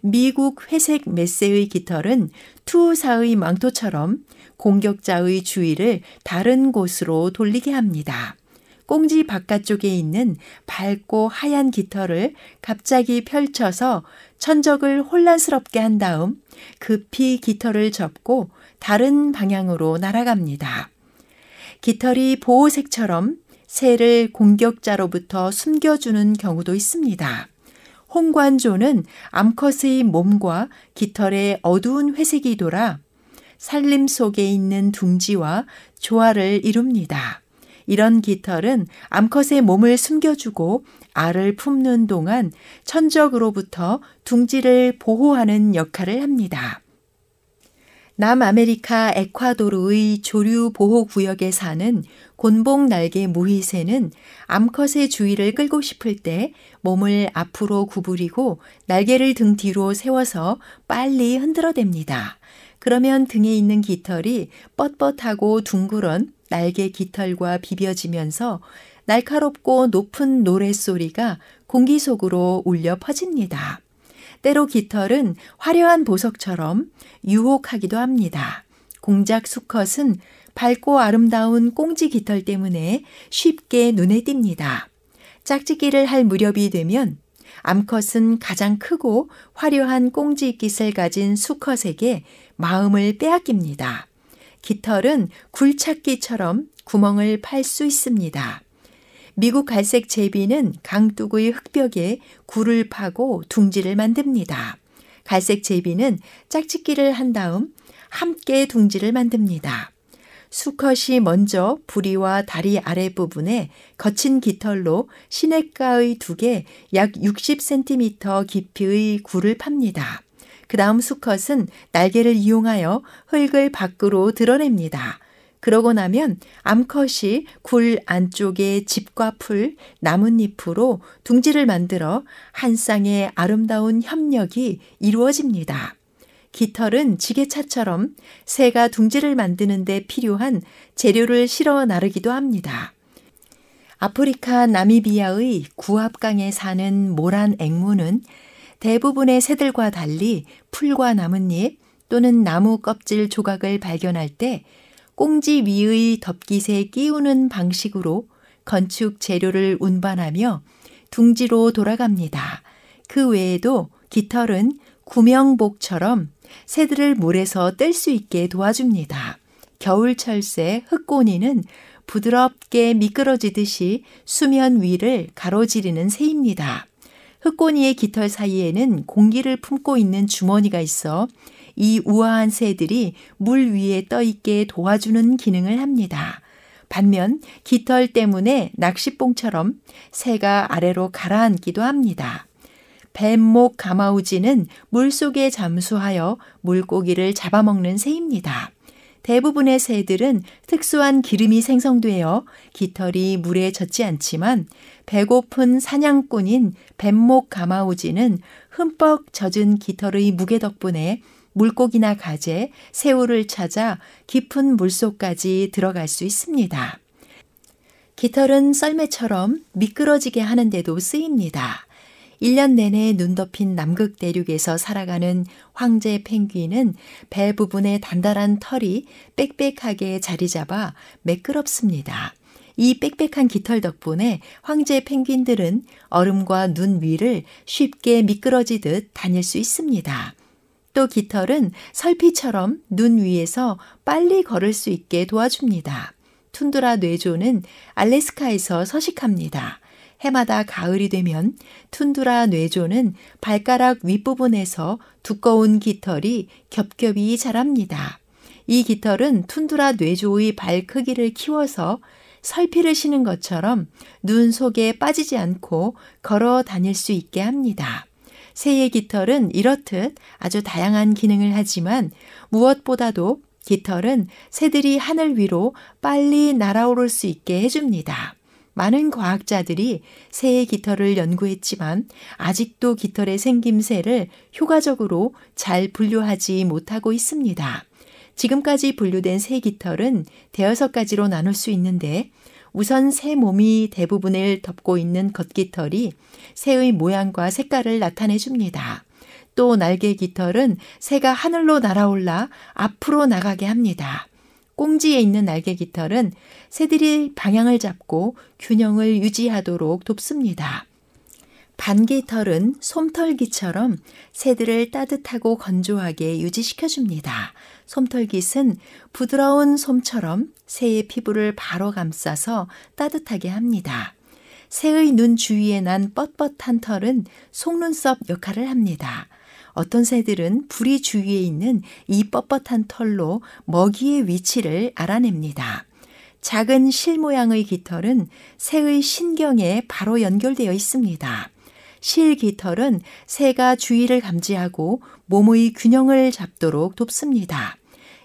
미국 회색 메세의 깃털은 투사의 망토처럼 공격자의 주의를 다른 곳으로 돌리게 합니다. 꽁지 바깥쪽에 있는 밝고 하얀 깃털을 갑자기 펼쳐서 천적을 혼란스럽게 한 다음 급히 깃털을 접고 다른 방향으로 날아갑니다. 깃털이 보호색처럼 새를 공격자로부터 숨겨주는 경우도 있습니다. 홍관조는 암컷의 몸과 깃털에 어두운 회색이 돌아 살림 속에 있는 둥지와 조화를 이룹니다. 이런 깃털은 암컷의 몸을 숨겨주고 알을 품는 동안 천적으로부터 둥지를 보호하는 역할을 합니다. 남아메리카 에콰도르의 조류 보호 구역에 사는 곤봉 날개 무희새는 암컷의 주의를 끌고 싶을 때 몸을 앞으로 구부리고 날개를 등 뒤로 세워서 빨리 흔들어댑니다. 그러면 등에 있는 깃털이 뻣뻣하고 둥그런 날개 깃털과 비벼지면서 날카롭고 높은 노랫소리가 공기 속으로 울려 퍼집니다. 때로 깃털은 화려한 보석처럼 유혹하기도 합니다. 공작 수컷은 밝고 아름다운 꽁지 깃털 때문에 쉽게 눈에 띕니다. 짝짓기를 할 무렵이 되면 암컷은 가장 크고 화려한 꽁지 깃을 가진 수컷에게 마음을 빼앗깁니다. 깃털은 굴착기처럼 구멍을 팔 수 있습니다. 미국 갈색 제비는 강둑의 흙벽에 굴을 파고 둥지를 만듭니다. 갈색 제비는 짝짓기를 한 다음 함께 둥지를 만듭니다. 수컷이 먼저 부리와 다리 아랫부분에 거친 깃털로 시냇가의 두 개 약 60cm 깊이의 굴을 팝니다. 그 다음 수컷은 날개를 이용하여 흙을 밖으로 드러냅니다. 그러고 나면 암컷이 굴 안쪽에 짚과 풀, 나뭇잎으로 둥지를 만들어 한 쌍의 아름다운 협력이 이루어집니다. 깃털은 지게차처럼 새가 둥지를 만드는데 필요한 재료를 실어 나르기도 합니다. 아프리카 나미비아의 구압강에 사는 모란 앵무는 대부분의 새들과 달리 풀과 나뭇잎, 또는 나무 껍질 조각을 발견할 때 꽁지 위의 덮깃에 끼우는 방식으로 건축 재료를 운반하며 둥지로 돌아갑니다. 그 외에도 깃털은 구명복처럼 새들을 물에서 뗄 수 있게 도와줍니다. 겨울철새 흑꼬니는 부드럽게 미끄러지듯이 수면 위를 가로지르는 새입니다. 흑꼬니의 깃털 사이에는 공기를 품고 있는 주머니가 있어 이 우아한 새들이 물 위에 떠 있게 도와주는 기능을 합니다. 반면 깃털 때문에 낚시뽕처럼 새가 아래로 가라앉기도 합니다. 뱀목 가마우지는 물속에 잠수하여 물고기를 잡아먹는 새입니다. 대부분의 새들은 특수한 기름이 생성되어 깃털이 물에 젖지 않지만 배고픈 사냥꾼인 뱀목 가마우지는 흠뻑 젖은 깃털의 무게 덕분에 물고기나 가재, 새우를 찾아 깊은 물속까지 들어갈 수 있습니다. 깃털은 썰매처럼 미끄러지게 하는데도 쓰입니다. 1년 내내 눈 덮인 남극 대륙에서 살아가는 황제 펭귄은 배 부분에 단단한 털이 빽빽하게 자리 잡아 매끄럽습니다. 이 빽빽한 깃털 덕분에 황제 펭귄들은 얼음과 눈 위를 쉽게 미끄러지듯 다닐 수 있습니다. 또 깃털은 설피처럼 눈 위에서 빨리 걸을 수 있게 도와줍니다. 툰드라 뇌조는 알래스카에서 서식합니다. 해마다 가을이 되면 툰드라 뇌조는 발가락 윗부분에서 두꺼운 깃털이 겹겹이 자랍니다. 이 깃털은 툰드라 뇌조의 발 크기를 키워서 설피를 신은 것처럼 눈 속에 빠지지 않고 걸어 다닐 수 있게 합니다. 새의 깃털은 이렇듯 아주 다양한 기능을 하지만 무엇보다도 깃털은 새들이 하늘 위로 빨리 날아오를 수 있게 해줍니다. 많은 과학자들이 새의 깃털을 연구했지만 아직도 깃털의 생김새를 효과적으로 잘 분류하지 못하고 있습니다. 지금까지 분류된 새 깃털은 대여섯 가지로 나눌 수 있는데 우선 새 몸이 대부분을 덮고 있는 겉깃털이 새의 모양과 색깔을 나타내 줍니다. 또 날개 깃털은 새가 하늘로 날아올라 앞으로 나가게 합니다. 꽁지에 있는 날개 깃털은 새들이 방향을 잡고 균형을 유지하도록 돕습니다. 반깃털은 솜털깃처럼 새들을 따뜻하고 건조하게 유지시켜줍니다. 솜털깃은 부드러운 솜처럼 새의 피부를 바로 감싸서 따뜻하게 합니다. 새의 눈 주위에 난 뻣뻣한 털은 속눈썹 역할을 합니다. 어떤 새들은 부리 주위에 있는 이 뻣뻣한 털로 먹이의 위치를 알아냅니다. 작은 실 모양의 깃털은 새의 신경에 바로 연결되어 있습니다. 실 깃털은 새가 주위를 감지하고 몸의 균형을 잡도록 돕습니다.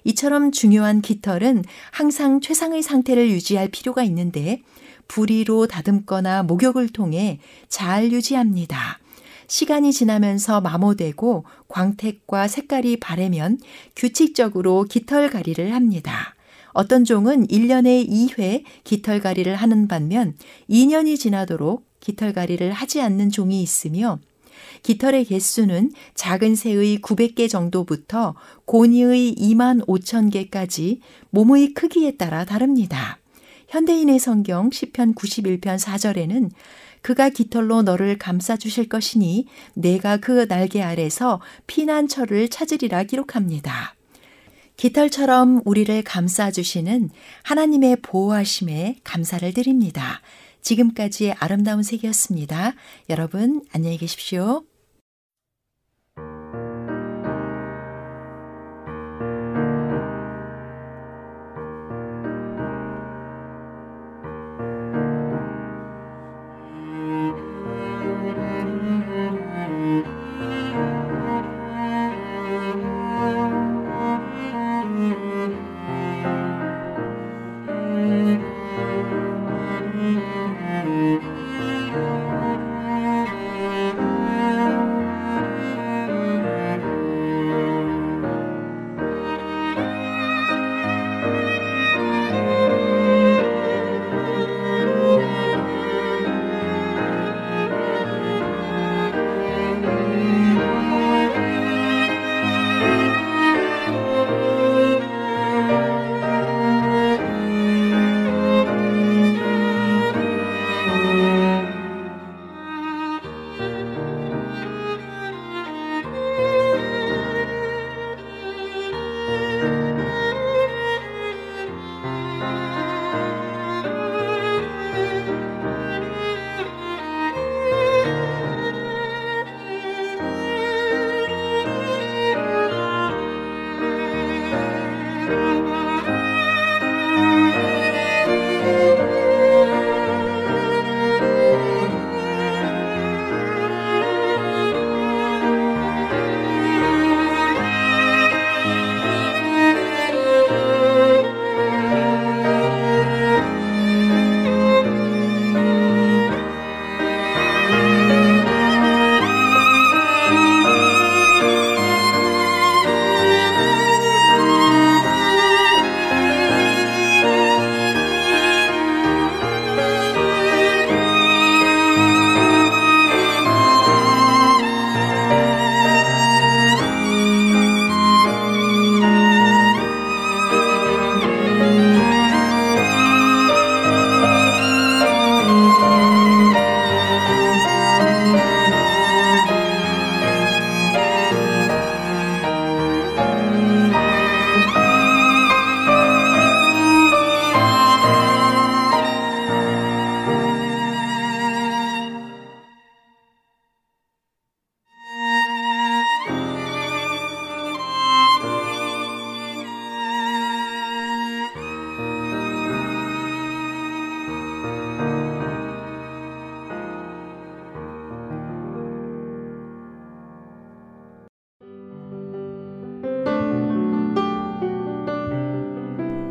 이처럼 중요한 깃털은 항상 최상의 상태를 유지할 필요가 있는데 부리로 다듬거나 목욕을 통해 잘 유지합니다. 시간이 지나면서 마모되고 광택과 색깔이 바래면 규칙적으로 깃털 가리를 합니다. 어떤 종은 1년에 2회 깃털 가리를 하는 반면 2년이 지나도록 깃털 가리를 하지 않는 종이 있으며 깃털의 개수는 작은 새의 900개 정도부터 고니의 2만 5천 개까지 몸의 크기에 따라 다릅니다. 현대인의 성경 10편 91편 4절에는 그가 깃털로 너를 감싸 주실 것이니 내가 그 날개 아래서 피난처를 찾으리라 기록합니다. 깃털처럼 우리를 감싸 주시는 하나님의 보호하심에 감사를 드립니다. 지금까지의 아름다운 색이었습니다. 여러분 안녕히 계십시오.